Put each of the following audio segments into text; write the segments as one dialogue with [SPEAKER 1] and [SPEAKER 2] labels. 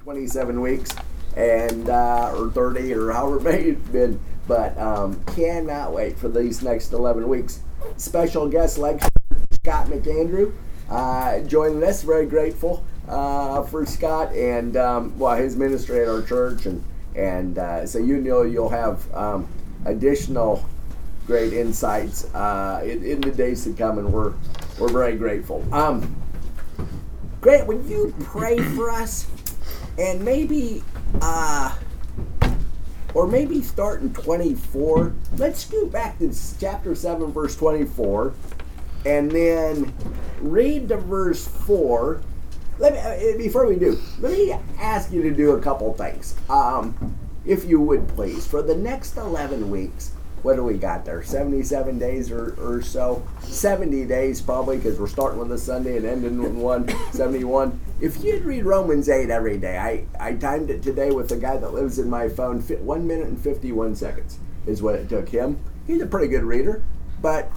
[SPEAKER 1] 27 weeks and uh, or 30 or however many it's been. But um, cannot wait for these next 11 weeks. Special guest lecturer scott mcandrew. Uh, joining us very grateful uh, for scott and um, well his ministry at our church. And and uh, so you know you'll have um, additional great insights uh, in, in the days to come and we're we're very grateful. Um, Grant, would you pray for us? And maybe, uh, or maybe start in 24. Let's scoot back to chapter 7, verse 24, and then read to verse 4. Let me, uh, before we do, let me ask you to do a couple things. Um, if you would please, for the next 11 weeks, what do we got there? 77 days or, or so? 70 days probably because we're starting with a Sunday and ending with one, 71. If you'd read Romans 8 every day, I, I timed it today with a guy that lives in my phone, 1 minute and 51 seconds is what it took him. He's a pretty good reader, but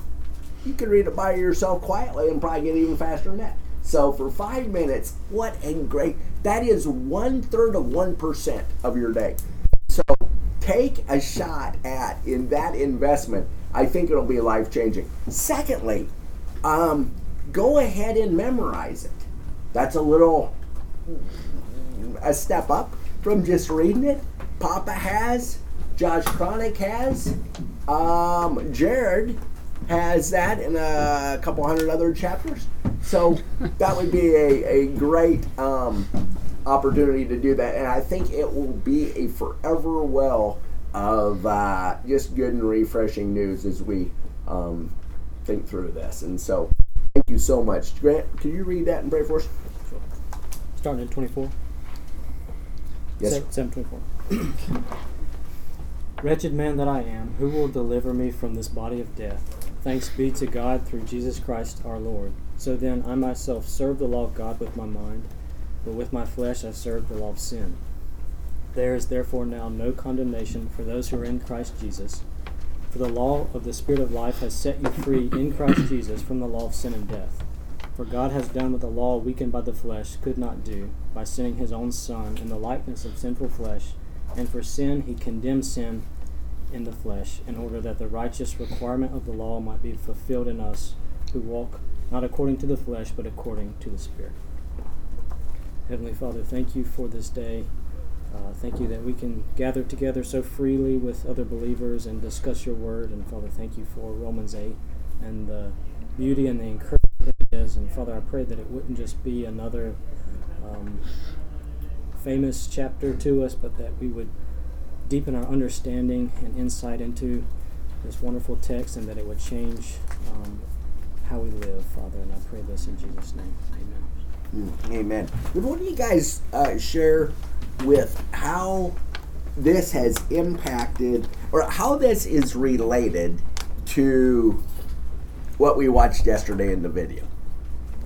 [SPEAKER 1] you can read it by yourself quietly and probably get even faster than that. So for five minutes, what a great, that is one third of 1% of your day. So take a shot at in that investment. I think it'll be life changing. Secondly, um, go ahead and memorize it. That's a little a step up from just reading it. Papa has, Josh Chronic has, um, Jared has that in a couple hundred other chapters. So that would be a, a great um, opportunity to do that. And I think it will be a forever well of uh, just good and refreshing news as we um, think through this. And so thank you so much. Grant, can you read that and pray for us?
[SPEAKER 2] Starting at 24.
[SPEAKER 1] Yes.
[SPEAKER 2] Se- 724. Wretched man that I am, who will deliver me from this body of death? Thanks be to God through Jesus Christ our Lord. So then, I myself serve the law of God with my mind, but with my flesh I serve the law of sin. There is therefore now no condemnation for those who are in Christ Jesus. For the law of the Spirit of life has set you free in Christ Jesus from the law of sin and death. For God has done what the law, weakened by the flesh, could not do, by sending his own Son in the likeness of sinful flesh. And for sin, he condemned sin in the flesh, in order that the righteous requirement of the law might be fulfilled in us who walk not according to the flesh, but according to the Spirit. Heavenly Father, thank you for this day. Uh, thank you that we can gather together so freely with other believers and discuss your word. And Father, thank you for Romans 8 and the beauty and the encouragement is. And Father, I pray that it wouldn't just be another um, famous chapter to us, but that we would deepen our understanding and insight into this wonderful text and that it would change um, how we live, Father. And I pray this in Jesus' name. Amen.
[SPEAKER 1] Mm, Amen. Would one of you guys uh, share with how this has impacted or how this is related to what we watched yesterday in the video?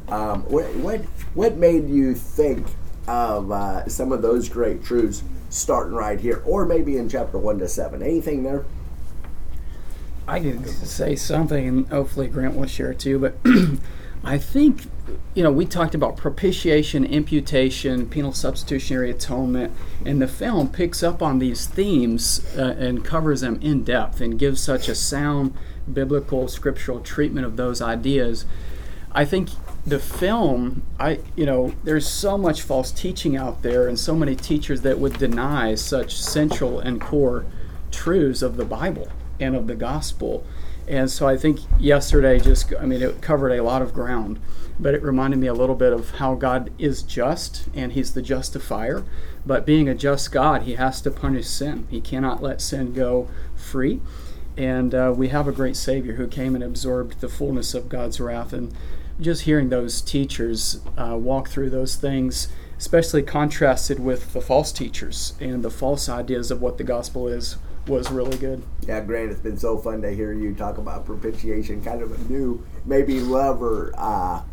[SPEAKER 1] Um, what, what, what made you think of uh, some of those great truths starting right here, or maybe in chapter 1 to 7? Anything there?
[SPEAKER 3] I could say something, and hopefully Grant will share too. But I think, you know, we talked about propitiation, imputation, penal substitutionary atonement, and the film picks up on these themes uh, and covers them in depth and gives such a sound biblical scriptural treatment of those ideas. I think the film, I you know, there's so much false teaching out there, and so many teachers that would deny such central and core truths of the Bible and of the gospel. And so I think yesterday just, I mean, it covered a lot of ground, but it reminded me a little bit of how God is just and He's the justifier. But being a just God, He has to punish sin. He cannot let sin go free. And uh, we have a great Savior who came and absorbed the fullness of God's wrath. And just hearing those teachers uh, walk through those things, especially contrasted with the false teachers and the false ideas of what the gospel is, was really good.
[SPEAKER 1] Yeah, Grant, it's been so fun to hear you talk about propitiation, kind of a new, maybe love or uh,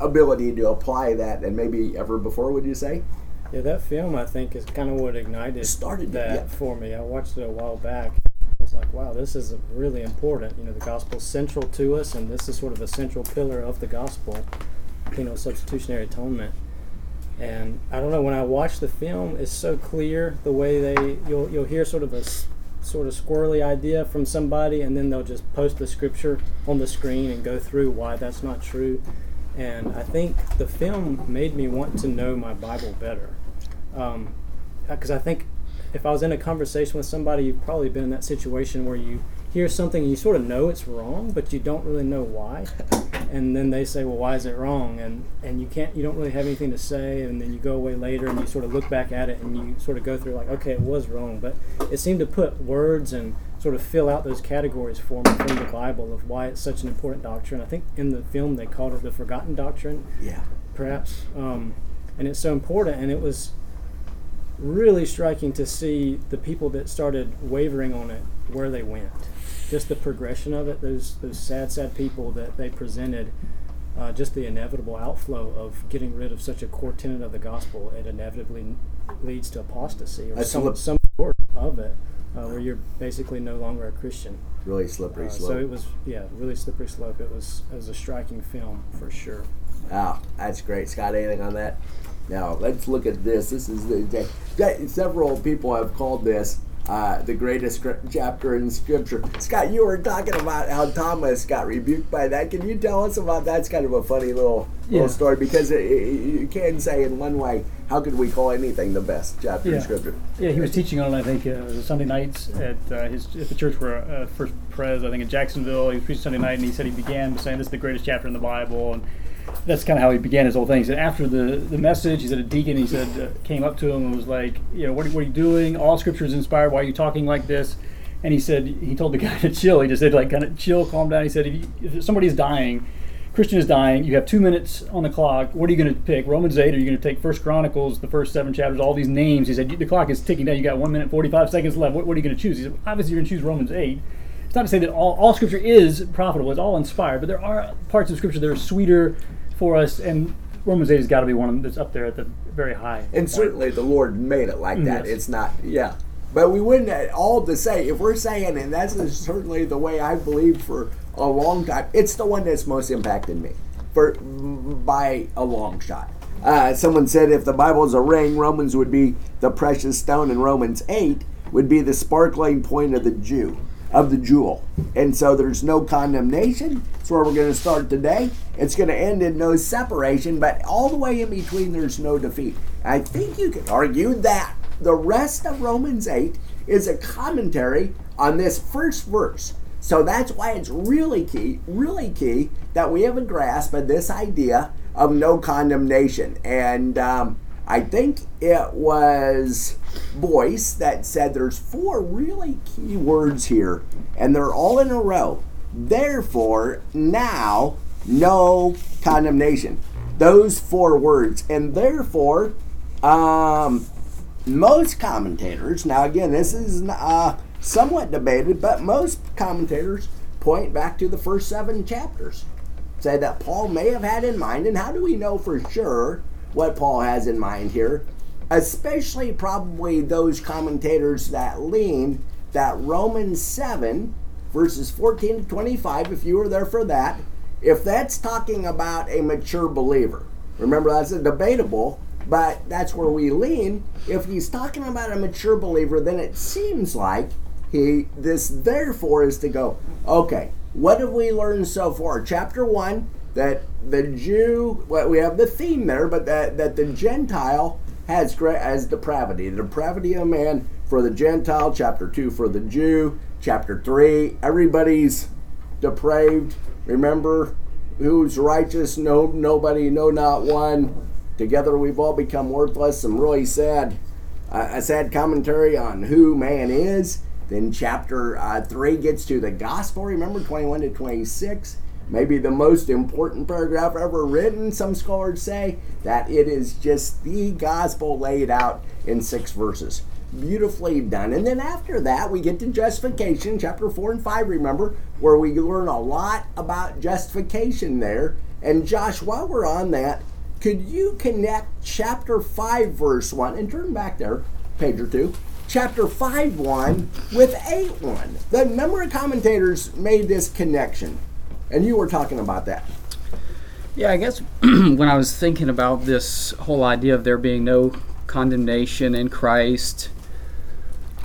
[SPEAKER 1] ability to apply that than maybe ever before, would you say?
[SPEAKER 2] Yeah, that film I think is kind of what ignited
[SPEAKER 1] Started it,
[SPEAKER 2] that
[SPEAKER 1] yeah.
[SPEAKER 2] for me. I watched it a while back. Like, wow, this is really important. You know, the gospel's central to us, and this is sort of a central pillar of the gospel, you know, substitutionary atonement. And I don't know when I watch the film, it's so clear the way they you'll you'll hear sort of a sort of squirrely idea from somebody, and then they'll just post the scripture on the screen and go through why that's not true. And I think the film made me want to know my Bible better, um, because I think if I was in a conversation with somebody, you've probably been in that situation where you hear something and you sort of know it's wrong, but you don't really know why. And then they say, "Well, why is it wrong?" And and you can't, you don't really have anything to say. And then you go away later and you sort of look back at it and you sort of go through like, "Okay, it was wrong," but it seemed to put words and sort of fill out those categories for me from the Bible of why it's such an important doctrine. I think in the film they called it the forgotten doctrine
[SPEAKER 1] Yeah.
[SPEAKER 2] perhaps. Um, and it's so important. And it was really striking to see the people that started wavering on it, where they went. Just the progression of it, those, those sad, sad people that they presented, uh, just the inevitable outflow of getting rid of such a core tenet of the gospel, it inevitably leads to apostasy or some, some sort of it, uh, where you're basically no longer a Christian.
[SPEAKER 1] Really slippery
[SPEAKER 2] Uh,
[SPEAKER 1] slope.
[SPEAKER 2] so it was, yeah, really slippery slope. It was, it was a striking film for sure.
[SPEAKER 1] Oh, that's great. Scott, anything on that? Now, let's look at this. This is the, the several people have called this uh, the greatest chapter in Scripture. Scott, you were talking about how Thomas got rebuked by that. Can you tell us about that? It's kind of a funny little
[SPEAKER 4] Yeah.
[SPEAKER 1] little story because it, it- you can say in one way, how could we call anything the best chapter in Scripture?
[SPEAKER 4] Yeah, he was teaching on, I think, uh, Sunday nights at uh, his at the church where uh, First Pres, I think, in Jacksonville. He was preaching Sunday night, and he said he began by saying, "This is the greatest chapter in the Bible," and that's kind of how he began his whole thing. He said after the, the message, he said a deacon, he said, uh, came up to him and was like, "You know, what are, what are you doing? All Scripture is inspired. Why are you talking like this?" And he said he told the guy to chill. He just said like kind of chill, calm down. He said if, you, if somebody is dying. Christian is dying. You have two minutes on the clock. What are you going to pick? Romans eight? Are you going to take First Chronicles, the first seven chapters, all these names? He said the clock is ticking down. You got one minute forty five seconds left. What, what are you going to choose? He said obviously you're going to choose Romans eight. It's not to say that all, all Scripture is profitable. It's all inspired, but there are parts of Scripture that are sweeter for us, and Romans eight has got to be one of them that's up there at the very high.
[SPEAKER 1] And certainly the Lord made it like that.
[SPEAKER 4] Yes.
[SPEAKER 1] It's not, yeah. But we wouldn't at all to say, if we're saying, and that's certainly the way I believed for a long time, it's the one that's most impacted me for by a long shot. Uh, someone said if the Bible is a ring, Romans would be the precious stone, and Romans 8 would be the sparkling point of the Jew, of the jewel. And so there's no condemnation. That's where we're going to start today. It's going to end in no separation, but all the way in between, there's no defeat. I think you could argue that the rest of Romans 8 is a commentary on this first verse. So that's why it's really key, really key that we have a grasp of this idea of no condemnation. And um, I think it was Boice that said there's four really key words here, and they're all in a row. Therefore, now, no condemnation. Those four words. And therefore, um, most commentators, now again, this is uh, somewhat debated, but most commentators point back to the first seven chapters. Say that Paul may have had in mind, and how do we know for sure what Paul has in mind here? Especially probably those commentators that lean that Romans 7, verses 14 to 25, if you were there for that, if that's talking about a mature believer, remember that's a debatable, but that's where we lean. If he's talking about a mature believer, then it seems like he this therefore is to go, okay, what have we learned so far? Chapter one, that the Jew well, we have the theme there, but that, that the Gentile has as depravity. The depravity of man for the Gentile, chapter two for the Jew, chapter three, everybody's depraved. Remember who's righteous? No nobody, no not one. Together we've all become worthless. Some really sad, uh, a sad commentary on who man is. Then chapter uh, three gets to the gospel. Remember twenty-one to twenty-six. Maybe the most important paragraph ever written. Some scholars say that it is just the gospel laid out in six verses. Beautifully done. And then after that, we get to justification, chapter 4 and 5, remember, where we learn a lot about justification there. And Josh, while we're on that, could you connect chapter 5, verse 1, and turn back there, page or two, chapter 5, 1 with 8, 1? The number of commentators made this connection, and you were talking about that.
[SPEAKER 3] Yeah, I guess when I was thinking about this whole idea of there being no condemnation in Christ,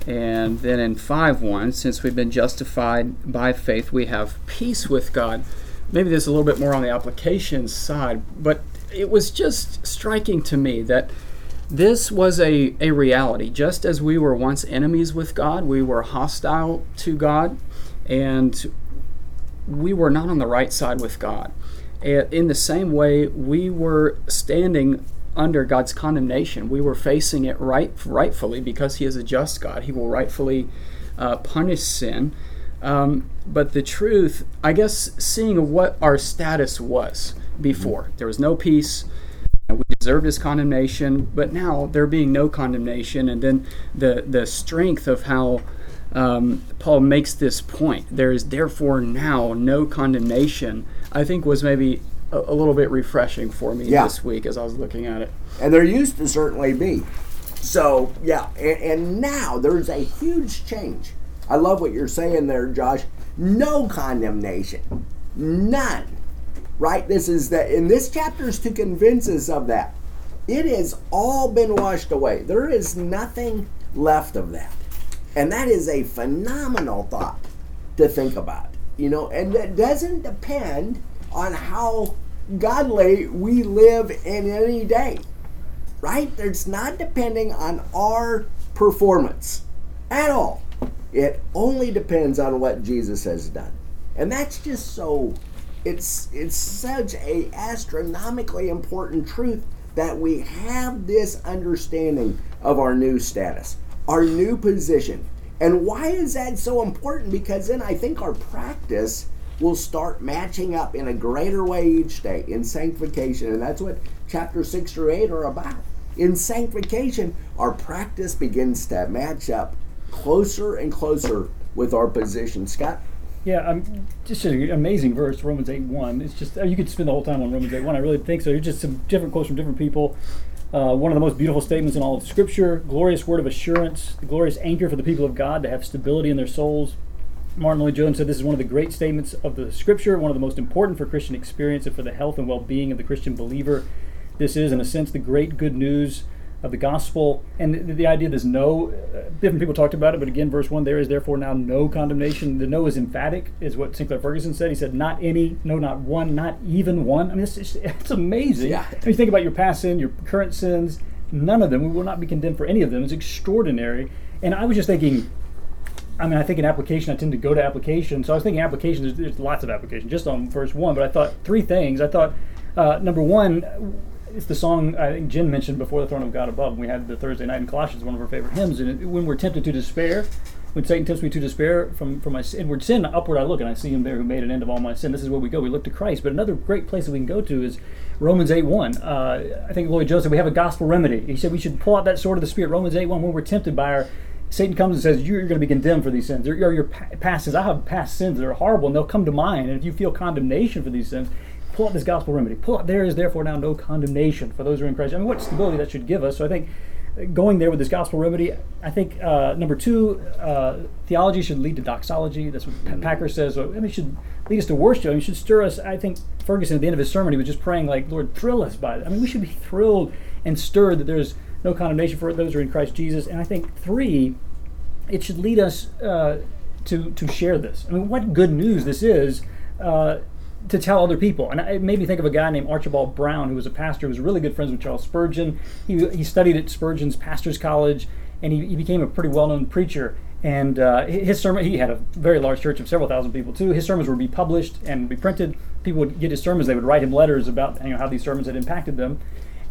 [SPEAKER 3] and then in 5 1, since we've been justified by faith, we have peace with God. Maybe there's a little bit more on the application side, but it was just striking to me that this was a, a reality. Just as we were once enemies with God, we were hostile to God, and we were not on the right side with God. In the same way, we were standing under God's condemnation. We were facing it right, rightfully because He is a just God. He will rightfully uh, punish sin. Um, but the truth, I guess, seeing what our status was before, there was no peace. We deserved his condemnation, but now there being no condemnation, and then the the strength of how um, Paul makes this point. There is therefore now no condemnation. I think was maybe a, a little bit refreshing for me
[SPEAKER 1] Yeah.
[SPEAKER 3] this week as I was looking at it.
[SPEAKER 1] and there used to certainly be. So yeah, and, and now there's a huge change. I love what you're saying there, Josh. No condemnation, none. Right? This is that, and this chapter is to convince us of that. It has all been washed away. There is nothing left of that, and that is a phenomenal thought to think about. You know, and that doesn't depend on how godly we live in any day right? It's not depending on our performance at all. It only depends on what Jesus has done. And that's just so it's it's such a astronomically important truth that we have this understanding of our new status, our new position. And why is that so important? Because then I think our practice will start matching up in a greater way each day in sanctification. And that's what chapter 6 through 8 are about. In sanctification, our practice begins to match up closer and closer with our position. Scott?
[SPEAKER 4] Yeah, um, just an amazing verse, Romans 8 1. It's just, uh, you could spend the whole time on Romans 8 1. I really think so. It's just some different quotes from different people. Uh, one of the most beautiful statements in all of Scripture, glorious word of assurance, the glorious anchor for the people of God to have stability in their souls. Martyn Lloyd-Jones said this is one of the great statements of the Scripture, one of the most important for Christian experience and for the health and well being of the Christian believer. This is, in a sense, the great good news of the gospel. And the, the idea there's no, uh, different people talked about it, but again, verse 1 there is therefore now no condemnation. The no is emphatic, is what Sinclair Ferguson said. He said, not any, no, not one, not even one. I mean, it's, it's, it's amazing.
[SPEAKER 1] Yeah.
[SPEAKER 4] When you think about your past sin, your current sins, none of them, we will not be condemned for any of them. It's extraordinary. And I was just thinking, I mean, I think in application, I tend to go to application. So I was thinking application, there's, there's lots of application just on verse one, but I thought three things. I thought, uh, number one, it's the song I think Jen mentioned before the throne of God above. We had the Thursday night in Colossians, one of our favorite hymns. And when we're tempted to despair, when Satan tempts me to despair from, from my inward sin, upward I look and I see him there who made an end of all my sin. This is where we go. We look to Christ. But another great place that we can go to is Romans 8 1. Uh, I think Lloyd Joseph, we have a gospel remedy. He said we should pull out that sword of the Spirit. Romans 8 1, when we're tempted by our Satan comes and says, You're going to be condemned for these sins. Or your, past sins. I have past sins that are horrible, and they'll come to mind. And if you feel condemnation for these sins, pull out this gospel remedy. Pull out, there is therefore now no condemnation for those who are in Christ. I mean, what stability that should give us. So I think going there with this gospel remedy, I think uh, number two, uh, theology should lead to doxology. That's what Pa- Packer says. So, I mean, it should lead us to worship. I mean, it should stir us. I think Ferguson, at the end of his sermon, he was just praying, like, Lord, thrill us by it. I mean, we should be thrilled and stirred that there's no condemnation for those who are in Christ Jesus. And I think three, it should lead us uh, to to share this. I mean, what good news this is uh, to tell other people. And it made me think of a guy named Archibald Brown, who was a pastor, who was really good friends with Charles Spurgeon. He he studied at Spurgeon's Pastors College, and he, he became a pretty well known preacher. And uh, his sermon, he had a very large church of several thousand people too. His sermons would be published and be printed. People would get his sermons. They would write him letters about you know, how these sermons had impacted them.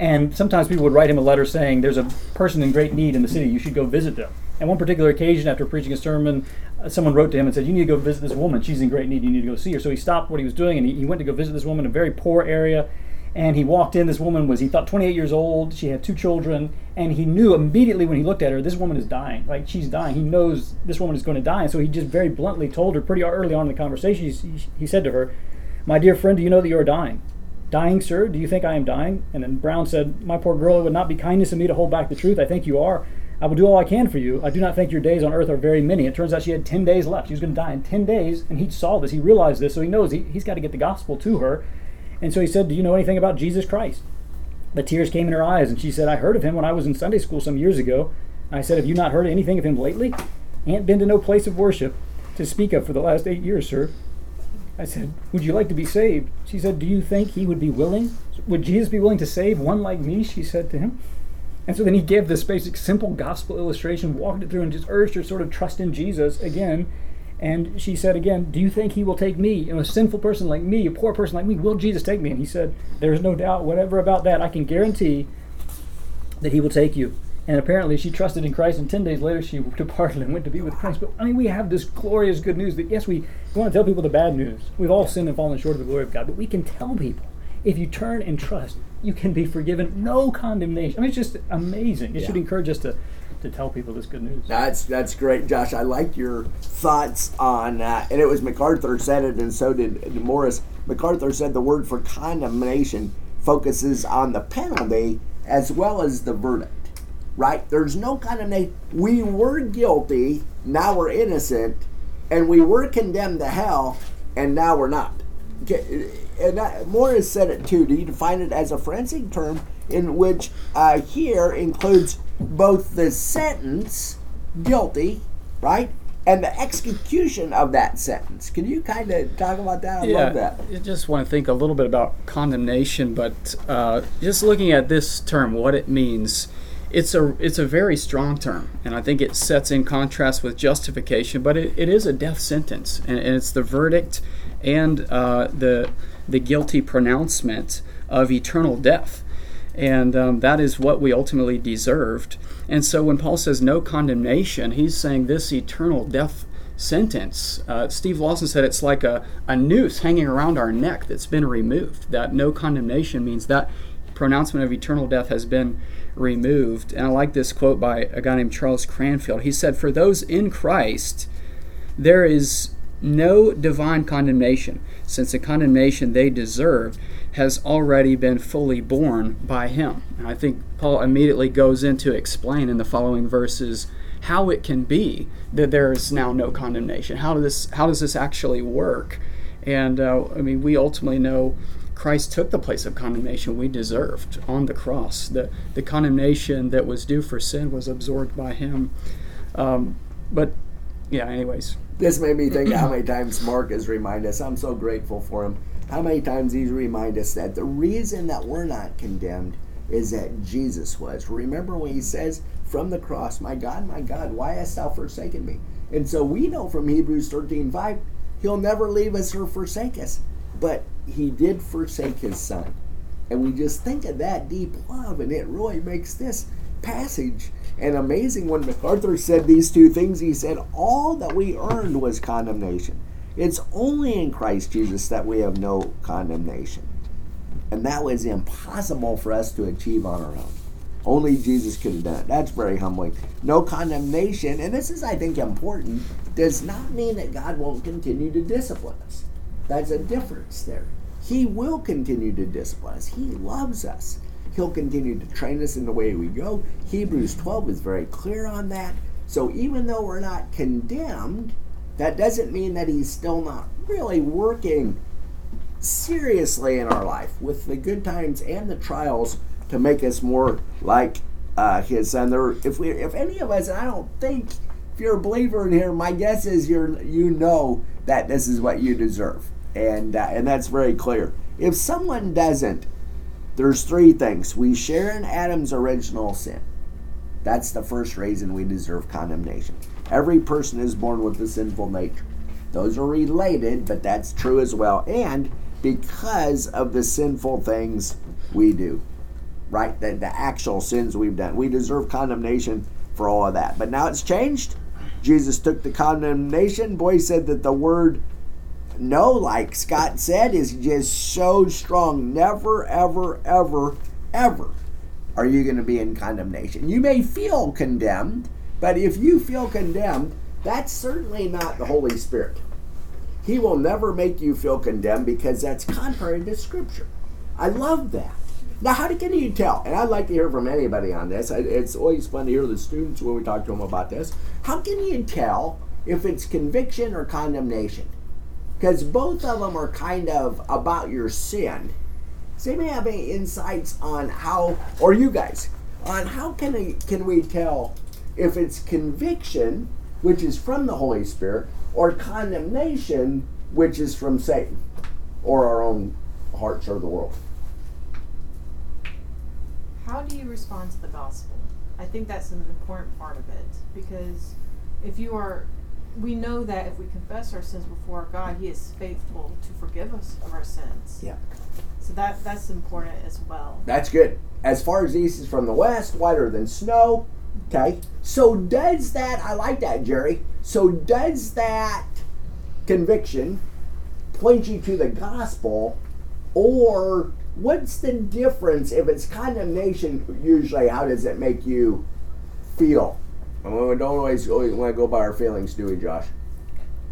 [SPEAKER 4] And sometimes people would write him a letter saying, There's a person in great need in the city, you should go visit them. And one particular occasion, after preaching a sermon, uh, someone wrote to him and said, You need to go visit this woman. She's in great need. You need to go see her. So he stopped what he was doing and he, he went to go visit this woman in a very poor area. And he walked in. This woman was, he thought, 28 years old. She had two children. And he knew immediately when he looked at her, this woman is dying. Like, she's dying. He knows this woman is going to die. And so he just very bluntly told her, pretty early on in the conversation, he, he said to her, My dear friend, do you know that you are dying? Dying, sir? Do you think I am dying? And then Brown said, My poor girl, it would not be kindness in me to hold back the truth. I think you are. I will do all I can for you. I do not think your days on earth are very many. It turns out she had 10 days left. She was going to die in 10 days, and he saw this. He realized this, so he knows he, he's got to get the gospel to her. And so he said, Do you know anything about Jesus Christ? The tears came in her eyes, and she said, I heard of him when I was in Sunday school some years ago. I said, Have you not heard anything of him lately? Ain't been to no place of worship to speak of for the last eight years, sir. I said, Would you like to be saved? She said, Do you think he would be willing? Would Jesus be willing to save one like me? She said to him. And so then he gave this basic, simple gospel illustration, walked it through, and just urged her sort of trust in Jesus again. And she said again, Do you think he will take me, you know, a sinful person like me, a poor person like me? Will Jesus take me? And he said, There's no doubt, whatever about that. I can guarantee that he will take you. And apparently she trusted in Christ, and 10 days later she departed and went to be with Christ. But I mean, we have this glorious good news that, yes, we, want to tell people the bad news. We've all sinned and fallen short of the glory of God, but we can tell people if you turn and trust, you can be forgiven. No condemnation. I mean, it's just amazing. It
[SPEAKER 1] Yeah.
[SPEAKER 4] should encourage us to, to tell people this good news.
[SPEAKER 1] That's that's great, Josh. I like your thoughts on that. And it was MacArthur said it, and so did Morris. MacArthur said the word for condemnation focuses on the penalty as well as the verdict. Right? There's no condemnation. We were guilty, now we're innocent, and we were condemned to hell, and now we're not. Okay, and that, Morris said it too. Do you define it as a forensic term in which uh, here includes both the sentence, guilty, right, and the execution of that sentence? Can you kind of talk about that? I love that.
[SPEAKER 3] I just want to think a little bit about condemnation, but uh, just looking at this term, what it means, it's a it's a very strong term, and I think it sets in contrast with justification. But it, it is a death sentence, and, and it's the verdict and uh, the the guilty pronouncement of eternal death, and um, that is what we ultimately deserved. And so when Paul says no condemnation, he's saying this eternal death sentence. Uh, Steve Lawson said it's like a, a noose hanging around our neck that's been removed. That no condemnation means that pronouncement of eternal death has been removed. And I like this quote by a guy named Charles Cranfield. He said, For those in Christ, there is no divine condemnation, since the condemnation they deserve has already been fully borne by him. And I think Paul immediately goes in to explain in the following verses how it can be that there is now no condemnation. How does this how does this actually work? And uh, I mean, we ultimately know Christ took the place of condemnation we deserved on the cross. The the condemnation that was due for sin was absorbed by Him. Um, but yeah, anyways,
[SPEAKER 1] This made me think how many times Mark has reminded us. I'm so grateful for him. How many times he's reminded us that the reason that we're not condemned is that Jesus was. Remember when he says from the cross, My God, my God, why hast thou forsaken me? And so we know from Hebrews 13 5, he'll never leave us or forsake us. But he did forsake his son. And we just think of that deep love, and it really makes this passage an amazing when MacArthur said these two things. He said, All that we earned was condemnation. It's only in Christ Jesus that we have no condemnation. And that was impossible for us to achieve on our own. Only Jesus could have done it. That's very humbling. No condemnation, and this is, I think, important, does not mean that God won't continue to discipline us. That's a difference there. He will continue to discipline us. He loves us. He'll continue to train us in the way we go. Hebrews 12 is very clear on that. So even though we're not condemned, that doesn't mean that He's still not really working seriously in our life with the good times and the trials to make us more like uh, His Son. There, if we, if any of us, and I don't think if you're a believer in here, my guess is you're you know that this is what you deserve, and uh, and that's very clear. If someone doesn't, there's three things. We share in Adam's original sin. That's the first reason we deserve condemnation. Every person is born with a sinful nature. Those are related, but that's true as well. And because of the sinful things we do, right? The, the actual sins we've done, we deserve condemnation for all of that. But now it's changed. Jesus took the condemnation. Boy said that the word no, like Scott said, is just so strong. Never, ever, ever, ever are you going to be in condemnation. You may feel condemned, but if you feel condemned, that's certainly not the Holy Spirit. He will never make you feel condemned because that's contrary to Scripture. I love that. Now, how can you tell? And I'd like to hear from anybody on this. It's always fun to hear the students when we talk to them about this. How can you tell if it's conviction or condemnation? Because both of them are kind of about your sin, Does anybody have any insights on how, or you guys, on how can we, can we tell if it's conviction, which is from the Holy Spirit, or condemnation, which is from Satan, or our own hearts or the world?
[SPEAKER 5] How do you respond to the gospel? I think that's an important part of it because if you are, we know that if we confess our sins before God, He is faithful to forgive us of our sins.
[SPEAKER 1] Yeah.
[SPEAKER 5] So that that's important as well.
[SPEAKER 1] That's good. As far as east is from the west, whiter than snow. Okay. So does that I like that, Jerry. So does that conviction point you to the gospel or what's the difference if it's condemnation usually how does it make you feel? And we don't always, always want to go by our feelings, do we, Josh?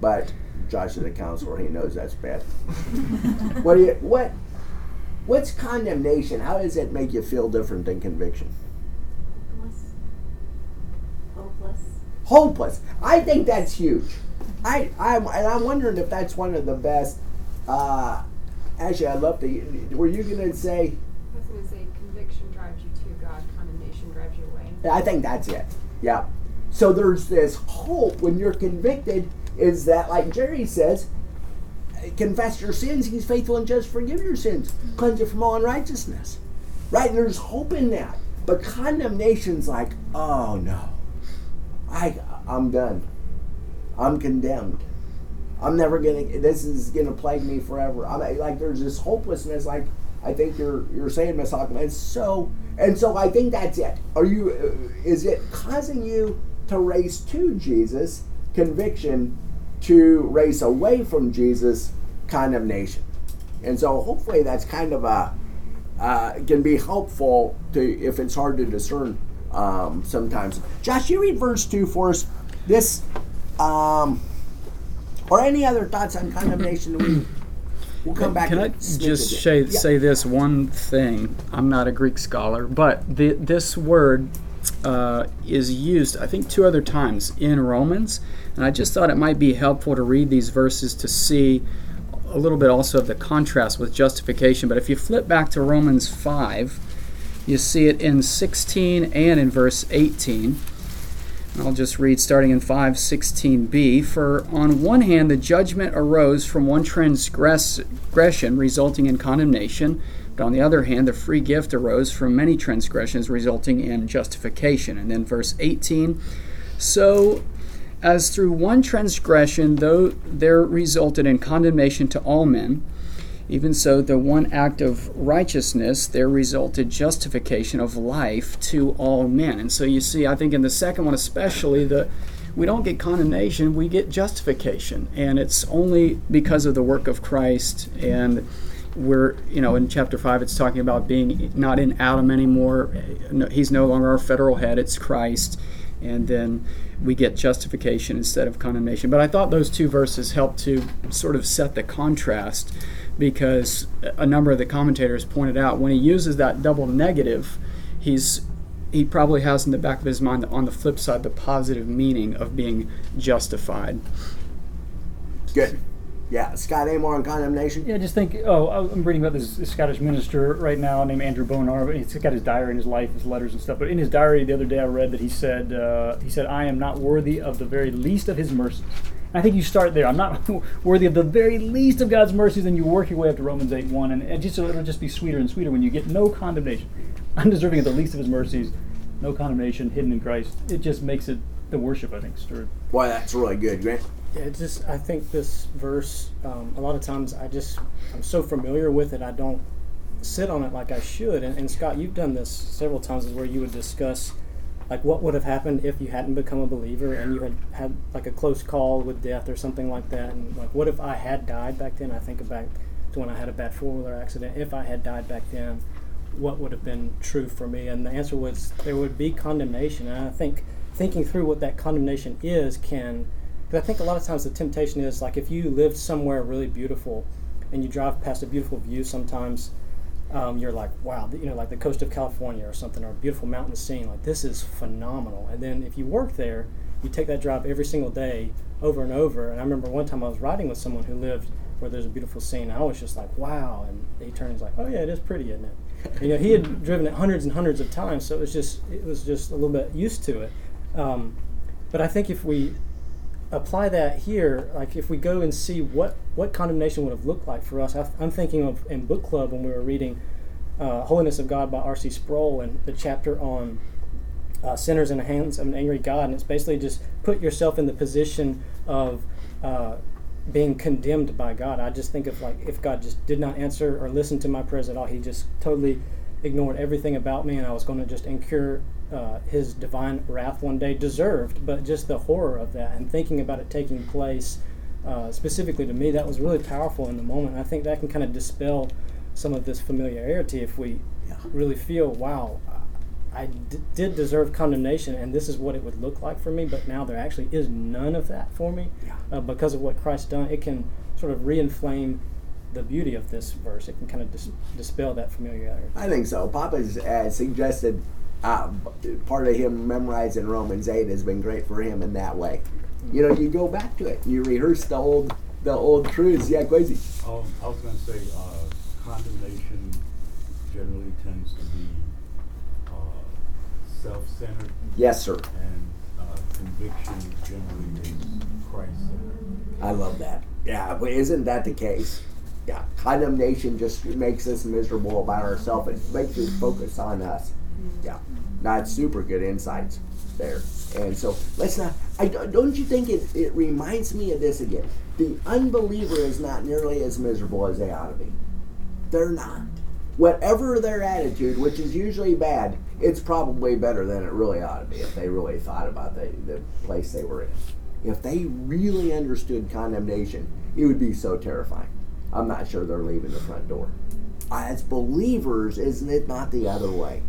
[SPEAKER 1] But Josh is a counselor; he knows that's bad. what do you what? What's condemnation? How does it make you feel different than conviction?
[SPEAKER 6] Hopeless. Hopeless.
[SPEAKER 1] Hopeless. I think that's huge. I I'm and I'm wondering if that's one of the best. Uh, actually, I'd love the. Were you gonna say?
[SPEAKER 7] I was going to say conviction drives you to God, condemnation drives you away.
[SPEAKER 1] I think that's it. Yeah. So there's this hope when you're convicted is that, like Jerry says, confess your sins. He's faithful and just forgive your sins, cleanse you from all unrighteousness. Right? There's hope in that. But condemnation's like, oh no, I I'm done. I'm condemned. I'm never gonna. This is gonna plague me forever. I'm like, there's this hopelessness. Like I think you're you're saying, Miss Hockman. It's so, and so I think that's it. Are you? Uh, is it causing you to race to Jesus? Conviction to race away from Jesus? Condemnation. And so hopefully that's kind of a uh, can be helpful to if it's hard to discern um, sometimes. Josh, you read verse two for us. This. Um, or any other thoughts on condemnation? We, we'll come back.
[SPEAKER 3] Can I just say,
[SPEAKER 1] Yeah.
[SPEAKER 3] say this one thing? I'm not a Greek scholar, but the, this word uh, is used, I think, two other times in Romans. And I just thought it might be helpful to read these verses to see a little bit also of the contrast with justification. But if you flip back to Romans 5, you see it in 16 and in verse 18. I'll just read starting in 516b. For on one hand, the judgment arose from one transgression, resulting in condemnation, but on the other hand, the free gift arose from many transgressions, resulting in justification. And then verse 18 So, as through one transgression, though there resulted in condemnation to all men, even so, the one act of righteousness, there resulted justification of life to all men. And so you see, I think in the second one especially, the we don't get condemnation, we get justification. And it's only because of the work of Christ and we're, you know, in chapter 5, it's talking about being not in Adam anymore. He's no longer our federal head, it's Christ. And then we get justification instead of condemnation. But I thought those two verses helped to sort of set the contrast because a number of the commentators pointed out when he uses that double negative, he's he probably has in the back of his mind on the flip side the positive meaning of being justified.
[SPEAKER 1] Good. Yeah, Scott, any more on condemnation?
[SPEAKER 4] Yeah, just think. Oh, I'm reading about this Scottish minister right now named Andrew Bonar. He's got his diary and his life, his letters and stuff. But in his diary the other day, I read that he said, uh, "He said I am not worthy of the very least of His mercies." And I think you start there. I'm not worthy of the very least of God's mercies, and you work your way up to Romans 8 1, and it just it'll just be sweeter and sweeter when you get no condemnation, undeserving of the least of His mercies, no condemnation, hidden in Christ. It just makes it the worship I think stirred.
[SPEAKER 1] Why, that's really good, Grant.
[SPEAKER 2] Yeah, it just I think this verse um, a lot of times I just I'm so familiar with it I don't sit on it like I should. And, and Scott, you've done this several times, is where you would discuss like what would have happened if you hadn't become a believer and you had had like a close call with death or something like that. And like, what if I had died back then? I think back to when I had a bad four wheeler accident. If I had died back then, what would have been true for me? And the answer was there would be condemnation. And I think thinking through what that condemnation is can because I think a lot of times the temptation is like if you lived somewhere really beautiful and you drive past a beautiful view sometimes um, you're like wow you know like the coast of california or something or a beautiful mountain scene like this is phenomenal and then if you work there you take that drive every single day over and over and i remember one time i was riding with someone who lived where there's a beautiful scene. I was just like, wow. And he turns like, oh yeah, it is pretty, isn't it? you know, he had driven it hundreds and hundreds of times, so it was just it was just a little bit used to it. Um, but I think if we apply that here, like if we go and see what what condemnation would have looked like for us, I, I'm thinking of in book club when we were reading uh, Holiness of God by R.C. Sproul and the chapter on uh, sinners in the hands of an angry God, and it's basically just put yourself in the position of uh, being condemned by God. I just think of like if God just did not answer or listen to my prayers at all, He just totally ignored everything about me, and I was going to just incur uh, His divine wrath one day, deserved, but just the horror of that and thinking about it taking place. Uh, specifically to me, that was really powerful in the moment. I think that can kind of dispel some of this familiarity if we
[SPEAKER 1] Yeah.
[SPEAKER 2] really feel, wow, I d- did deserve condemnation, and this is what it would look like for me. But now there actually is none of that for me
[SPEAKER 1] Yeah.
[SPEAKER 2] uh, because of what Christ done. It can sort of reinflame the beauty of this verse. It can kind of dis- dispel that familiarity.
[SPEAKER 1] I think so. Papa's uh, suggested uh, part of him memorizing Romans eight has been great for him in that way. You know, you go back to it, you rehearse the old the old truths. Yeah, crazy.
[SPEAKER 8] Um, I was gonna say, uh, condemnation generally tends to be, uh, self-centered,
[SPEAKER 1] Yes, sir.
[SPEAKER 8] and, uh, conviction generally is Christ-centered.
[SPEAKER 1] I love that. Yeah, but isn't that the case? Yeah, condemnation just makes us miserable about ourselves. It makes us focus on us. Yeah, that's super good insights there. And so let's not. I don't you think it, it reminds me of this again? The unbeliever is not nearly as miserable as they ought to be. They're not. Whatever their attitude, which is usually bad, it's probably better than it really ought to be if they really thought about the, the place they were in. If they really understood condemnation, it would be so terrifying. I'm not sure they're leaving the front door. As believers, isn't it not the other way?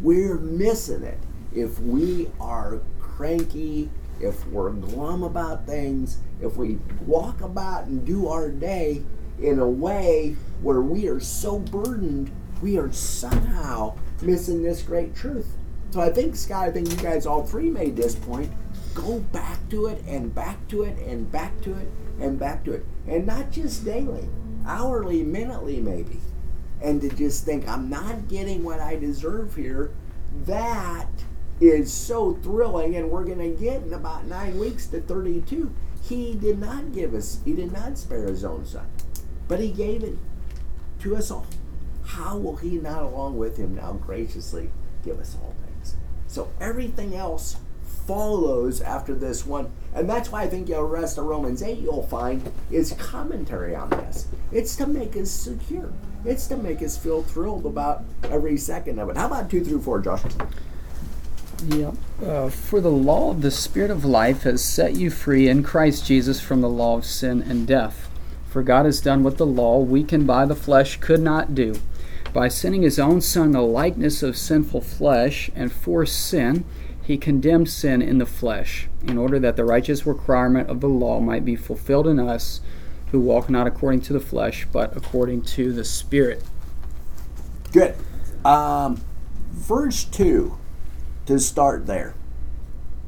[SPEAKER 1] We're missing it if we are cranky, if we're glum about things, if we walk about and do our day in a way where we are so burdened, we are somehow missing this great truth. So I think, Scott, I think you guys all three made this point. Go back to it and back to it and back to it and back to it. And not just daily, hourly, minutely, maybe. And to just think, I'm not getting what I deserve here. That is so thrilling, and we're going to get in about nine weeks to 32. He did not give us, he did not spare his own son, but he gave it to us all. How will he not, along with him, now graciously give us all things? So everything else follows after this one. And that's why I think the rest of Romans 8 you'll find is commentary on this. It's to make us secure. It's to make us feel thrilled about every second of it. How about 2 through 4, Josh?
[SPEAKER 3] Yeah. Uh, for the law of the Spirit of life has set you free in Christ Jesus from the law of sin and death. For God has done what the law, weakened by the flesh, could not do. By sending his own Son the likeness of sinful flesh, and for sin, he condemned sin in the flesh, in order that the righteous requirement of the law might be fulfilled in us who walk not according to the flesh, but according to the Spirit.
[SPEAKER 1] Good. Um, verse 2, to start there.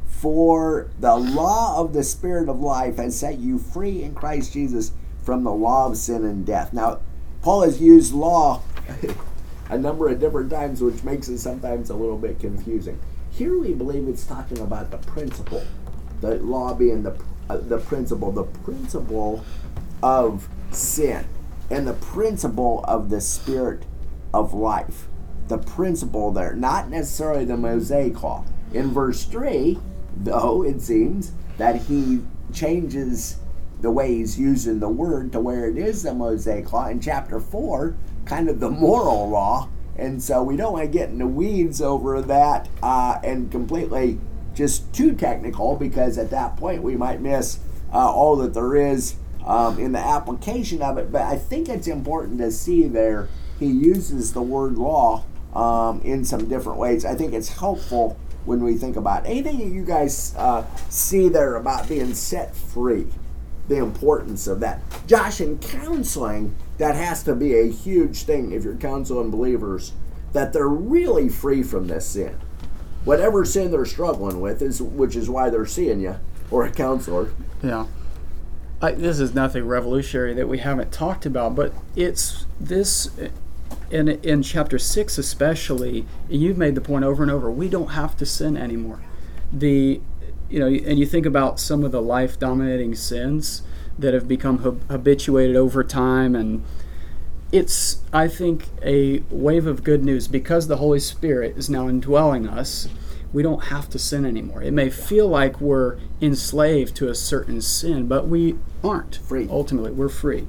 [SPEAKER 1] For the law of the Spirit of life has set you free in Christ Jesus from the law of sin and death. Now, Paul has used law a number of different times, which makes it sometimes a little bit confusing. Here we believe it's talking about the principle, the law being the, uh, the principle, the principle of sin, and the principle of the Spirit of life. The principle there, not necessarily the Mosaic law. In verse 3, though, it seems that he changes the way he's using the word to where it is the Mosaic law. In chapter 4, kind of the moral law. And so we don't want to get in the weeds over that uh, and completely just too technical because at that point we might miss uh, all that there is um, in the application of it. But I think it's important to see there he uses the word law um, in some different ways. I think it's helpful when we think about anything that you guys uh, see there about being set free, the importance of that. Josh, in counseling, that has to be a huge thing if you're counseling believers that they're really free from this sin. Whatever sin they're struggling with is, which is why they're seeing you or a counselor.
[SPEAKER 3] Yeah. I, this is nothing revolutionary that we haven't talked about, but it's this in in chapter six especially. You've made the point over and over. We don't have to sin anymore. The you know, and you think about some of the life dominating sins that have become hab- habituated over time and it's i think a wave of good news because the holy spirit is now indwelling us we don't have to sin anymore it may feel like we're enslaved to a certain sin but we aren't
[SPEAKER 1] Free.
[SPEAKER 3] ultimately we're free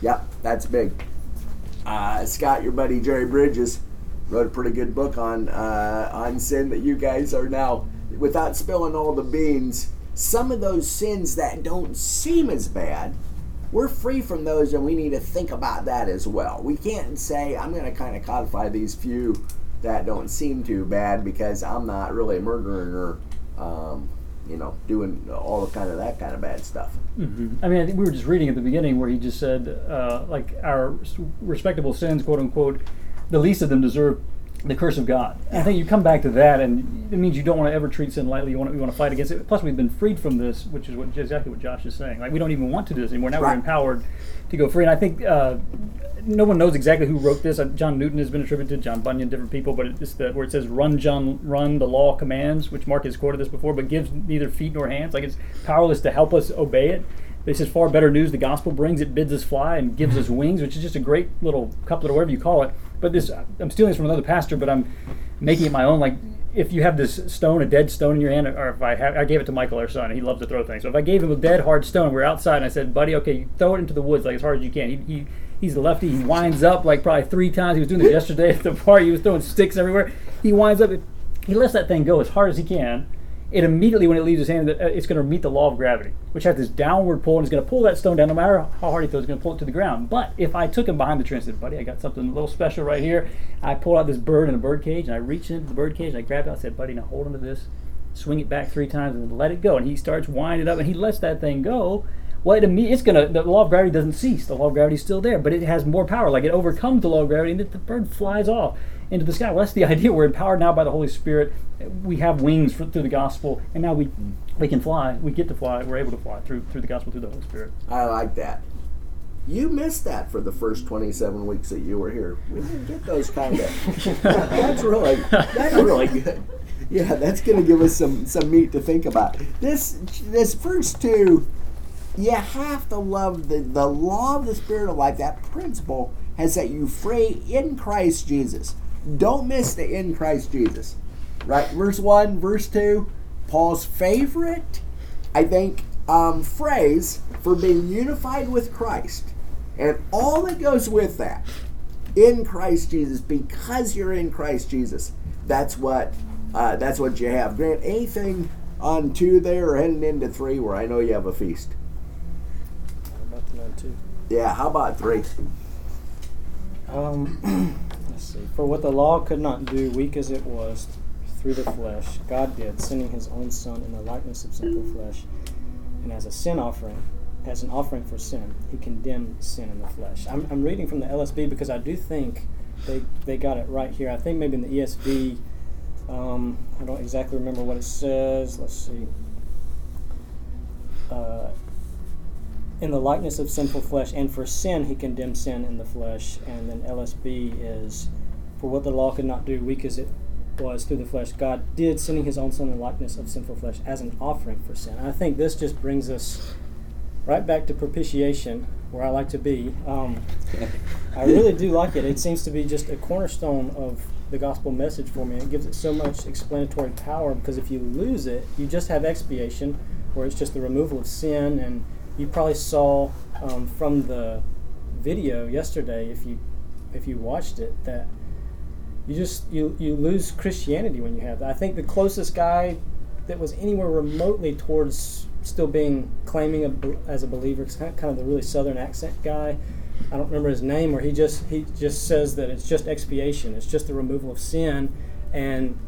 [SPEAKER 1] Yep, that's big. Uh, Scott, your buddy Jerry Bridges, wrote a pretty good book on uh, on sin that you guys are now, without spilling all the beans. Some of those sins that don't seem as bad, we're free from those, and we need to think about that as well. We can't say I'm going to kind of codify these few that don't seem too bad because I'm not really murdering or, um, you know, doing all the kind of that kind of bad stuff.
[SPEAKER 4] Mm-hmm. I mean, I think we were just reading at the beginning where he just said, uh, like, our respectable sins, quote unquote, the least of them deserve the curse of God. I think you come back to that, and it means you don't want to ever treat sin lightly. You want to, you want to fight against it. Plus, we've been freed from this, which is what exactly what Josh is saying. Like, we don't even want to do this anymore. Now
[SPEAKER 1] Right.
[SPEAKER 4] we're empowered to go free. And I think uh, no one knows exactly who wrote this. Uh, John Newton has been attributed, to John Bunyan, different people, but it's the where it says "Run, John, run." The law commands, which Mark has quoted this before, but gives neither feet nor hands. Like it's powerless to help us obey it. This is far better news the gospel brings. It bids us fly and gives us mm-hmm. wings, which is just a great little couplet or whatever you call it. But this, I'm stealing this from another pastor, but I'm making it my own. Like if you have this stone, a dead stone in your hand, or if I have, I gave it to Michael, our son, and he loves to throw things. So if I gave him a dead hard stone, we're outside, and I said, "Buddy, okay, you throw it into the woods like as hard as you can." He, he he's a lefty. He winds up like probably three times. He was doing this yesterday at the party. He was throwing sticks everywhere. He winds up. He lets that thing go as hard as he can. It immediately, when it leaves his hand, uh, it's going to meet the law of gravity, which has this downward pull, and it's going to pull that stone down. No matter how hard he throws, it's going to pull it to the ground. But if I took him behind the tree and said, "Buddy, I got something a little special right here," I pulled out this bird in a bird cage, and I reached into the bird cage, and I grabbed it. I said, "Buddy, now hold on to this, swing it back three times, and let it go." And he starts winding up, and he lets that thing go. Well, it, imme- it's gonna. The law of gravity doesn't cease. The law of gravity is still there, but it has more power. Like it overcomes the law of gravity, and the bird flies off into the sky. Well, that's the idea. We're empowered now by the Holy Spirit. We have wings for, through the gospel, and now we we can fly. We get to fly. We're able to fly through through the gospel through the Holy Spirit.
[SPEAKER 1] I like that. You missed that for the first 27 weeks that you were here. We didn't get those kind of. that's really that's really good. Yeah, that's going to give us some some meat to think about. This this first two, you have to love the the law of the spirit of life. That principle has set you free in Christ Jesus. Don't miss the in Christ Jesus. Right, verse one, verse two. Paul's favorite, I think, um, phrase for being unified with Christ and all that goes with that in Christ Jesus because you're in Christ Jesus. That's what uh, that's what you have. Grant, anything on two there or heading into three where I know you have a feast?
[SPEAKER 2] To know too.
[SPEAKER 1] Yeah, how about three?
[SPEAKER 2] Um, let's see. For what the law could not do, weak as it was, through the flesh, God did, sending His own Son in the likeness of sinful flesh, and as a sin offering, as an offering for sin, He condemned sin in the flesh. I'm, I'm reading from the LSB because I do think they they got it right here. I think maybe in the ESV, um, I don't exactly remember what it says. Let's see. Uh, in the likeness of sinful flesh, and for sin he condemned sin in the flesh. And then LSB is, for what the law could not do, weak as it was through the flesh, God did, sending his own son in the likeness of sinful flesh as an offering for sin. And I think this just brings us right back to propitiation, where I like to be. Um, I really do like it. It seems to be just a cornerstone of the gospel message for me. It gives it so much explanatory power because if you lose it, you just have expiation, where it's just the removal of sin. And you probably saw um, from the video yesterday, if you if you watched it, that you just you you lose Christianity when you have that. I think the closest guy that was anywhere remotely towards still being claiming a, as a believer, kind of the really southern accent guy. I don't remember his name, where he just he just says that it's just expiation, it's just the removal of sin, and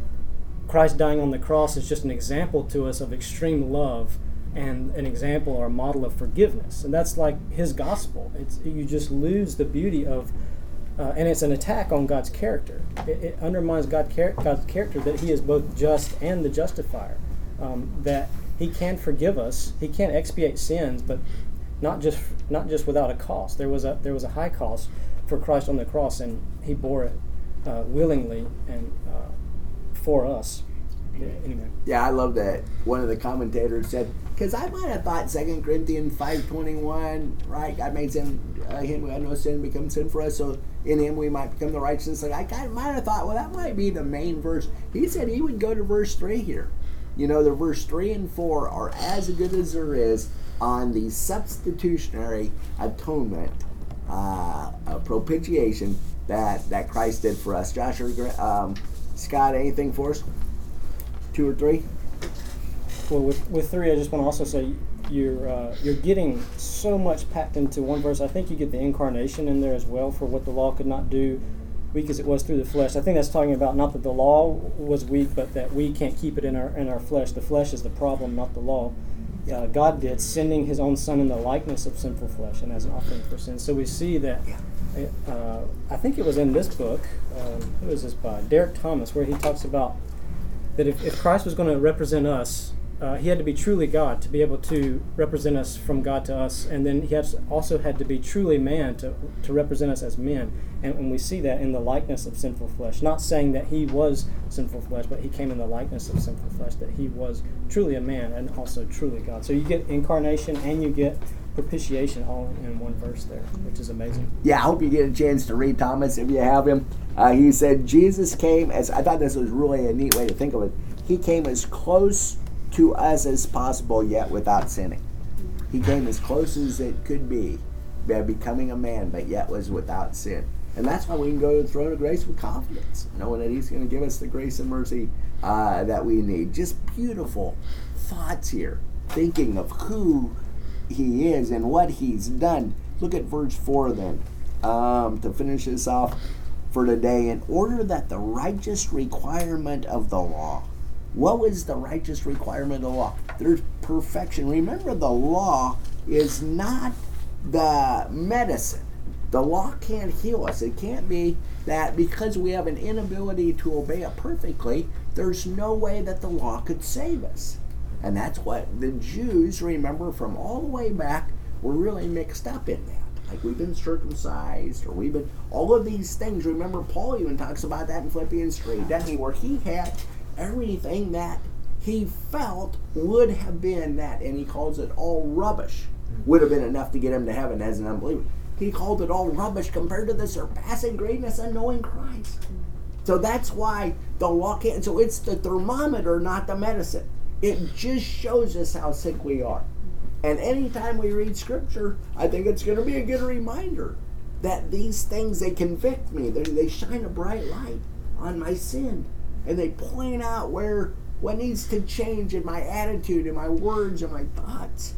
[SPEAKER 2] Christ dying on the cross is just an example to us of extreme love and an example or a model of forgiveness, and that's like his gospel. It's you just lose the beauty of uh, and it's an attack on God's character. It, it undermines God char- God's character that He is both just and the justifier. Um, that He can forgive us, He can expiate sins, but not just not just without a cost. There was a there was a high cost for Christ on the cross, and He bore it uh, willingly and uh, for us. Yeah, anyway,
[SPEAKER 1] Yeah, I love that. One of the commentators said, because I might have thought Second Corinthians five twenty one, right? God made sin, uh, him who had no sin become sin for us, so in him we might become the righteousness. Like I kind of might have thought, well, that might be the main verse. He said he would go to verse three here. You know, the verse three and four are as good as there is on the substitutionary atonement, uh, uh, propitiation that that Christ did for us. Josh or um, Scott, anything for us? Two or three?
[SPEAKER 2] Well, with, with three, I just want to also say you're uh, you're getting so much packed into one verse. I think you get the incarnation in there as well for what the law could not do, weak as it was through the flesh. I think that's talking about not that the law was weak, but that we can't keep it in our in our flesh. The flesh is the problem, not the law. Uh, God did, sending His own Son in the likeness of sinful flesh and as an offering for sin. So we see that. Uh, I think it was in this book. Um, who is this by? Derek Thomas, where he talks about that if, if Christ was going to represent us, uh, he had to be truly God to be able to represent us from God to us, and then he has also had to be truly man to, to represent us as men. And, and we see that in the likeness of sinful flesh. Not saying that he was sinful flesh, but he came in the likeness of sinful flesh, that he was truly a man and also truly God. So you get incarnation and you get propitiation all in one verse there, which is amazing.
[SPEAKER 1] Yeah, I hope you get a chance to read Thomas if you have him. Uh, he said Jesus came as I thought this was really a neat way to think of it. He came as close to us as possible, yet without sinning. He came as close as it could be by becoming a man, but yet was without sin. And that's why we can go to the throne of grace with confidence, knowing that He's going to give us the grace and mercy uh, that we need. Just beautiful thoughts here, thinking of who He is and what He's done. Look at verse 4 then, um, to finish this off for today. In order that the righteous requirement of the law, what was the righteous requirement of the law? There's perfection. Remember, the law is not the medicine. The law can't heal us. It can't be that because we have an inability to obey it perfectly, there's no way that the law could save us. And that's what the Jews, remember from all the way back, were really mixed up in that. Like we've been circumcised, or we've been, all of these things. Remember, Paul even talks about that in Philippians 3, doesn't he? Where he had everything that he felt would have been that, and he calls it all rubbish, mm-hmm. would have been enough to get him to heaven as an unbeliever. He called it all rubbish compared to the surpassing greatness of knowing Christ. Mm-hmm. So that's why the law can't. So it's the thermometer, not the medicine. It just shows us how sick we are. Mm-hmm. And anytime we read scripture, I think it's going to be a good reminder that these things, they convict me. They, they shine a bright light on my sin. And they point out where what needs to change in my attitude, in my words, and my thoughts,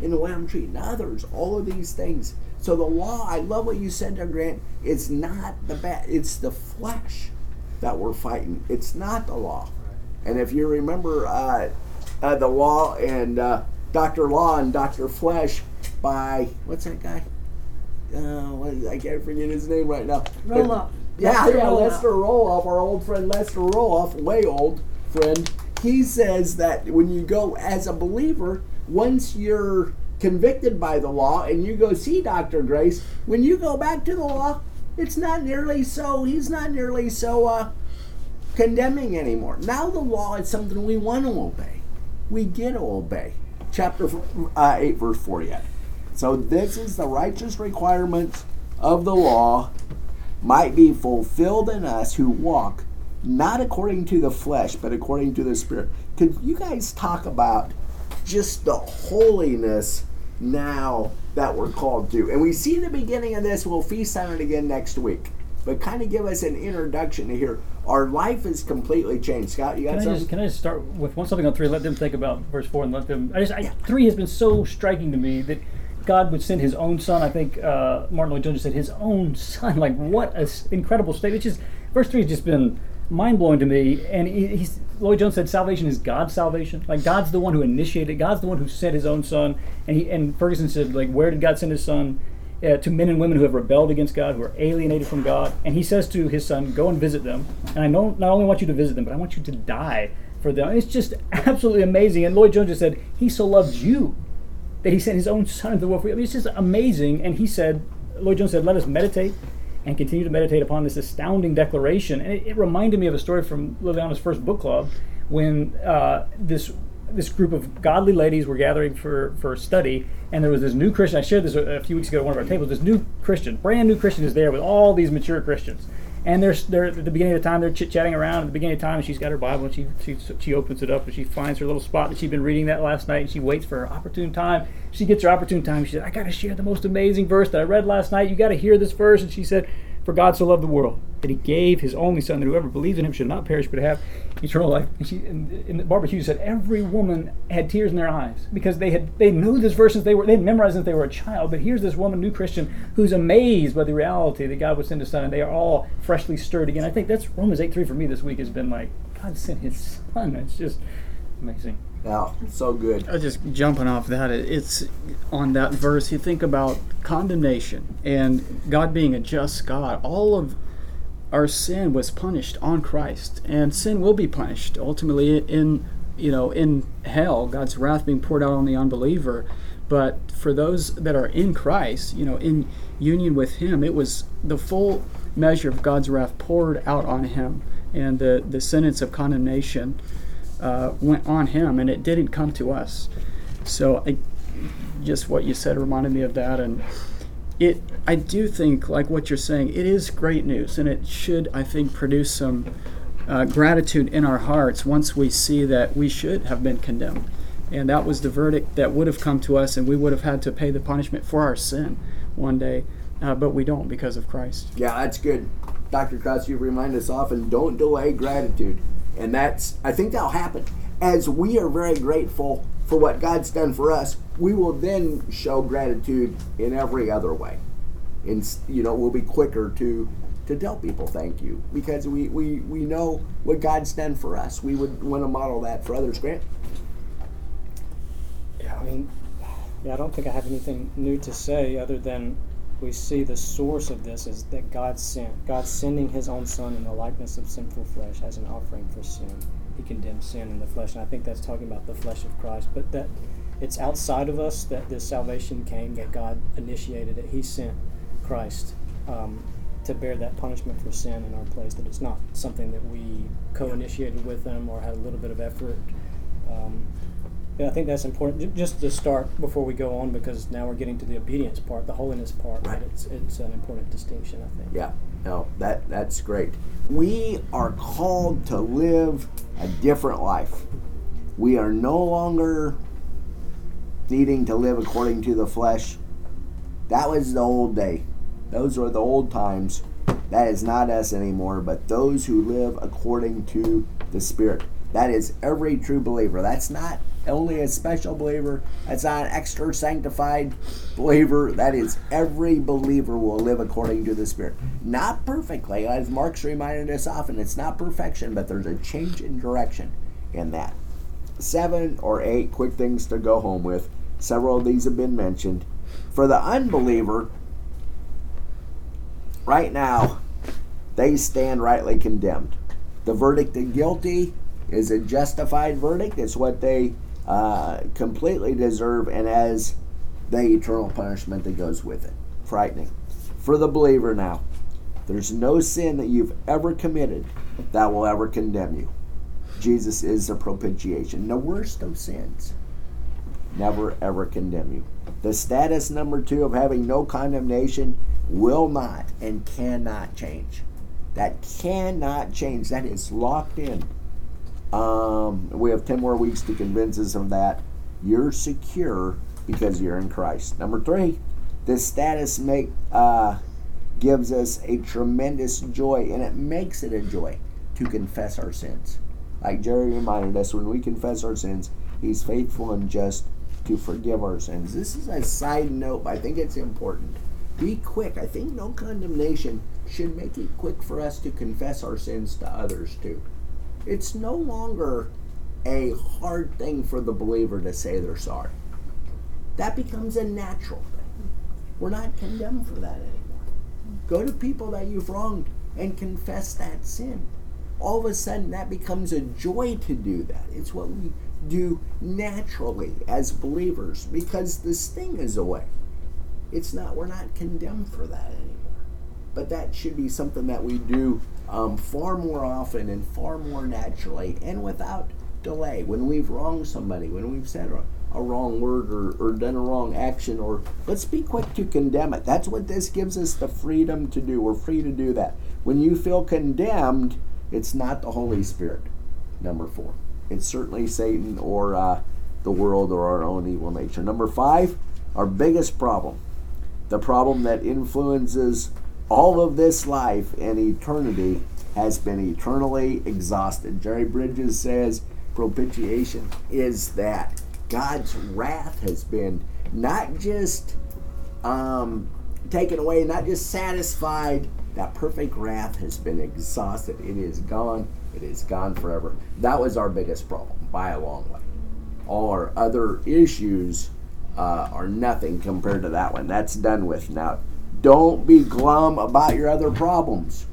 [SPEAKER 1] in the way I'm treating others. All of these things. So the law, I love what you said there, Grant. It's not the bad, it's the flesh that we're fighting. It's not the law. And if you remember uh, uh, the law and uh, Dr. Law and Dr. Flesh by, what's that guy? Uh, what I can't forget his name right now. But-
[SPEAKER 5] Roloff.
[SPEAKER 1] Yeah,
[SPEAKER 5] Lester
[SPEAKER 1] yeah,
[SPEAKER 5] Roloff.
[SPEAKER 1] Lester Roloff, our old friend Lester Roloff, way old friend. He says that when you go as a believer, once you're convicted by the law and you go see Dr. Grace, when you go back to the law, it's not nearly so, he's not nearly so uh, condemning anymore. Now the law is something we want to obey. We get to obey. Chapter uh, 8, verse 48. So this is the righteous requirements of the law might be fulfilled in us who walk not according to the flesh, but according to the Spirit. Could you guys talk about just the holiness now that we're called to? And we see the beginning of this. We'll feast on it again next week. But kind of give us an introduction to here. Our life is completely changed. Scott, you got
[SPEAKER 4] Can I
[SPEAKER 1] something?
[SPEAKER 4] just can I just start with one something on three? Let them think about verse four and let them. I just I, three has been so striking to me that God would send His own Son. I think uh, Martyn Lloyd-Jones said His own Son. Like what an incredible statement! Just verse three has just been mind blowing to me. And he, Lloyd-Jones said salvation is God's salvation. Like God's the one who initiated. God's the one who sent His own Son. And he and Ferguson said like where did God send His Son? uh, to men and women who have rebelled against God, who are alienated from God. And he says to his son, Go and visit them. And I know, not only want you to visit them, but I want you to die for them. It's just absolutely amazing. And Lloyd-Jones just said, He so loved you that He sent His own Son into the world for you. I mean, it's just amazing. And He said, Lloyd-Jones said, let us meditate and continue to meditate upon this astounding declaration. And it, it reminded me of a story from Liliana's first book club when uh, this this group of godly ladies were gathering for, for study, and there was this new Christian. I shared this a, a few weeks ago at one of our tables. This new Christian, brand new Christian, is there with all these mature Christians. And they're, they're at the beginning of the time, they're chit chatting around. At the beginning of the time, and she's got her Bible, and she, she she opens it up, and she finds her little spot that she'd been reading that last night, and she waits for her opportune time. She gets her opportune time. She said, "I got to share the most amazing verse that I read last night. You got to hear this verse." And she said, "For God so loved the world that He gave His only Son, that whoever believes in Him should not perish but have eternal life." And she, and, and Barbara Hughes said, every woman had tears in their eyes because they had they knew this verse since they were they memorized since they were a child. But here's this woman, new Christian, who's amazed by the reality that God would send His Son, and they are all freshly stirred again. I think that's Romans eight three for me this week has been like God sent His Son. It's just amazing.
[SPEAKER 1] Now, so good.
[SPEAKER 3] Just jumping off that, it's on that verse. You think about condemnation and God being a just God. All of our sin was punished on Christ, and sin will be punished ultimately in you know in hell. God's wrath being poured out on the unbeliever. But for those that are in Christ, you know, in union with Him, it was the full measure of God's wrath poured out on Him, and the the sentence of condemnation uh, went on him, and it didn't come to us. So, I, just what you said reminded me of that, and it. I do think, like what you're saying, it is great news, and it should, I think, produce some uh, gratitude in our hearts once we see that we should have been condemned, and that was the verdict that would have come to us, and we would have had to pay the punishment for our sin one day, uh, but we don't because of Christ.
[SPEAKER 1] Yeah, that's good. Dr. Krause, you remind us often don't delay gratitude. And that's, I think that'll happen. As we are very grateful for what God's done for us, we will then show gratitude in every other way. And, you know, we'll be quicker to to tell people thank you because we, we, we know what God's done for us. We would want to model that for others. Grant?
[SPEAKER 2] Yeah, I mean, yeah, I don't think I have anything new to say other than we see the source of this is that God sent. God sending His own Son in the likeness of sinful flesh as an offering for sin. He condemned sin in the flesh, and I think that's talking about the flesh of Christ. But that it's outside of us that this salvation came. That God initiated it. He sent Christ um, to bear that punishment for sin in our place. That it's not something that we co-initiated with Him or had a little bit of effort. Um, yeah, I think that's important. J- Just to start before we go on, because now we're getting to the obedience part, the holiness part.
[SPEAKER 1] Right.
[SPEAKER 2] It's it's an important distinction, I think.
[SPEAKER 1] Yeah, no, that that's great. We are called to live a different life. We are no longer needing to live according to the flesh. That was the old day. Those were the old times. That is not us anymore, but those who live according to the Spirit. That is every true believer. That's not only a special believer. That's not an extra sanctified believer. That is every believer will live according to the Spirit. Not perfectly, as Mark's reminded us often. It's not perfection, but there's a change in direction in that. Seven or eight quick things to go home with. Several of these have been mentioned. For the unbeliever, right now, they stand rightly condemned. The verdict of guilty is a justified verdict. It's what they uh, completely deserve and as the eternal punishment that goes with it. Frightening. For the believer now, there's no sin that you've ever committed that will ever condemn you. Jesus is the propitiation, the worst of sins. Never ever condemn you. The status number two of having no condemnation will not and cannot change. That cannot change. That is locked in. Um, we have 10 more weeks to convince us of that. You're secure because you're in Christ. Number three, this status make uh, gives us a tremendous joy, and it makes it a joy to confess our sins. Like Jerry reminded us, when we confess our sins, He's faithful and just to forgive our sins. This is a side note, but I think it's important. Be quick. I think no condemnation should make it quick for us to confess our sins to others too. It's no longer a hard thing for the believer to say they're sorry. That becomes a natural thing. We're not condemned for that anymore. Go to people that you've wronged and confess that sin. All of a sudden, that becomes a joy to do that. It's what we do naturally as believers because the sting is away. It's not, we're not condemned for that anymore. But that should be something that we do um, far more often and far more naturally and without delay. When we've wronged somebody, when we've said a, a wrong word or, or done a wrong action, or let's be quick to condemn it. That's what this gives us the freedom to do. We're free to do that. When you feel condemned, it's not the Holy Spirit. Number four, it's certainly Satan or uh, the world or our own evil nature. Number five, our biggest problem, the problem that influences all of this life and eternity, has been eternally exhausted. Jerry Bridges says propitiation is that God's wrath has been not just um, taken away, not just satisfied. That perfect wrath has been exhausted. It is gone. It is gone forever. That was our biggest problem by a long way. All our other issues uh, are nothing compared to that one. That's done with. Now, don't be glum about your other problems.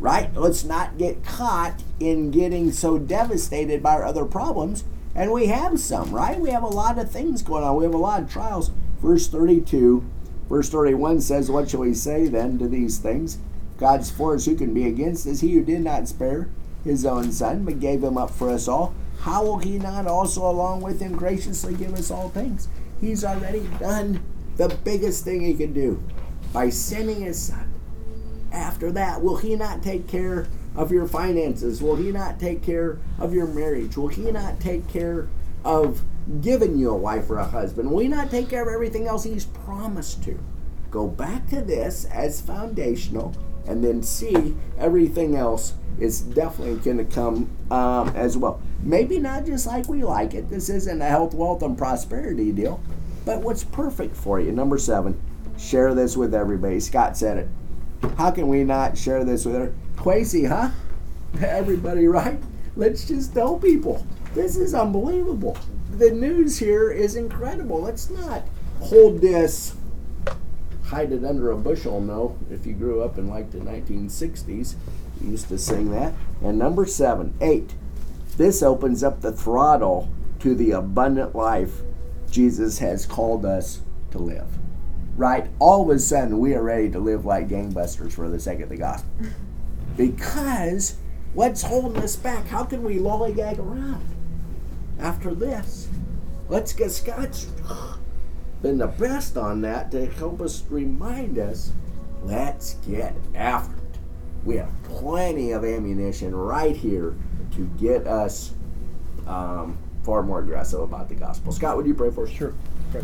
[SPEAKER 1] Right? Let's not get caught in getting so devastated by our other problems. And we have some, right? We have a lot of things going on. We have a lot of trials. Verse 32, verse 31 says, What shall we say then to these things? God's for us, who can be against us? He who did not spare his own son, but gave him up for us all. How will he not also, along with him, graciously give us all things? He's already done the biggest thing he could do by sending his son. After that, will he not take care of your finances? Will he not take care of your marriage? Will he not take care of giving you a wife or a husband? Will he not take care of everything else he's promised to? Go back to this as foundational and then see everything else is definitely going to come um, as well. Maybe not just like we like it. This isn't a health, wealth, and prosperity deal, but what's perfect for you. Number seven, share this with everybody. Scott said it. How can we not share this with her? Quasi, huh? Everybody, right? Let's just tell people. This is unbelievable. The news here is incredible. Let's not hold this, hide it under a bushel. No, if you grew up in like the 1960s, you used to sing that. And number seven, eight, this opens up the throttle to the abundant life Jesus has called us to live right? All of a sudden, we are ready to live like gangbusters for the sake of the gospel. Because what's holding us back? How can we lollygag around after this? Let's get Scott's been the best on that to help us remind us. Let's get after it. We have plenty of ammunition right here to get us um, far more aggressive about the gospel. Scott, would you pray for us?
[SPEAKER 4] Sure. Pray.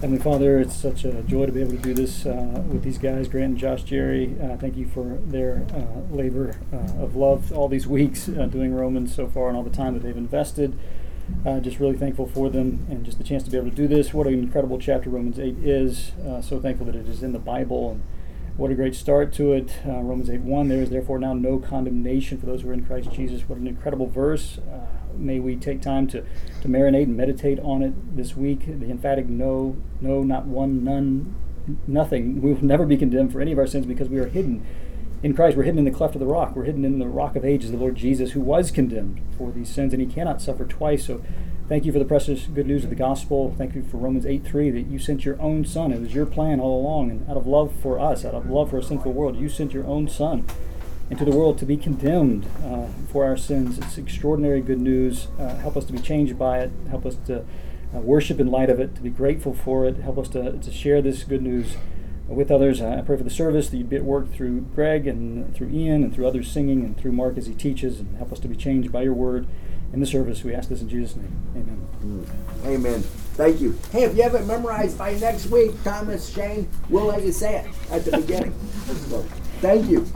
[SPEAKER 4] Heavenly Father, it's such a joy to be able to do this uh, with these guys, Grant and Josh Jerry. Uh, thank you for their uh, labor uh, of love all these weeks uh, doing Romans so far and all the time that they've invested. Uh, just really thankful for them and just the chance to be able to do this. What an incredible chapter Romans 8 is. so thankful that it is in the Bible and what a great start to it. Romans 8 1 There is therefore now no condemnation for those who are in Christ Jesus. What an incredible verse may we take time to, to marinate and meditate on it this week. The emphatic no, no, not one, none, nothing. We will never be condemned for any of our sins because we are hidden in Christ. We're hidden in the cleft of the rock. We're hidden in the rock of ages, the Lord Jesus, who was condemned for these sins, and he cannot suffer twice. So thank you for the precious good news of the gospel. Thank you for Romans 8 3 that you sent your own Son. It was your plan all along, and out of love for us, out of love for a sinful world, you sent your own Son into the world to be condemned uh, for our sins. It's extraordinary good news. Uh, help us to be changed by it. Help us to uh, worship in light of it, to be grateful for it. Help us to, to share this good news with others. I pray for the service that you'd be at work through Greg and through Ian and through others singing and through Mark as he teaches, and help us to be changed by your word in the service. We ask this in Jesus' name. Amen.
[SPEAKER 1] Mm. Amen. Thank you. Hey, if you haven't memorized by next week, Thomas Shane, we'll let you say it at the beginning. so, thank you.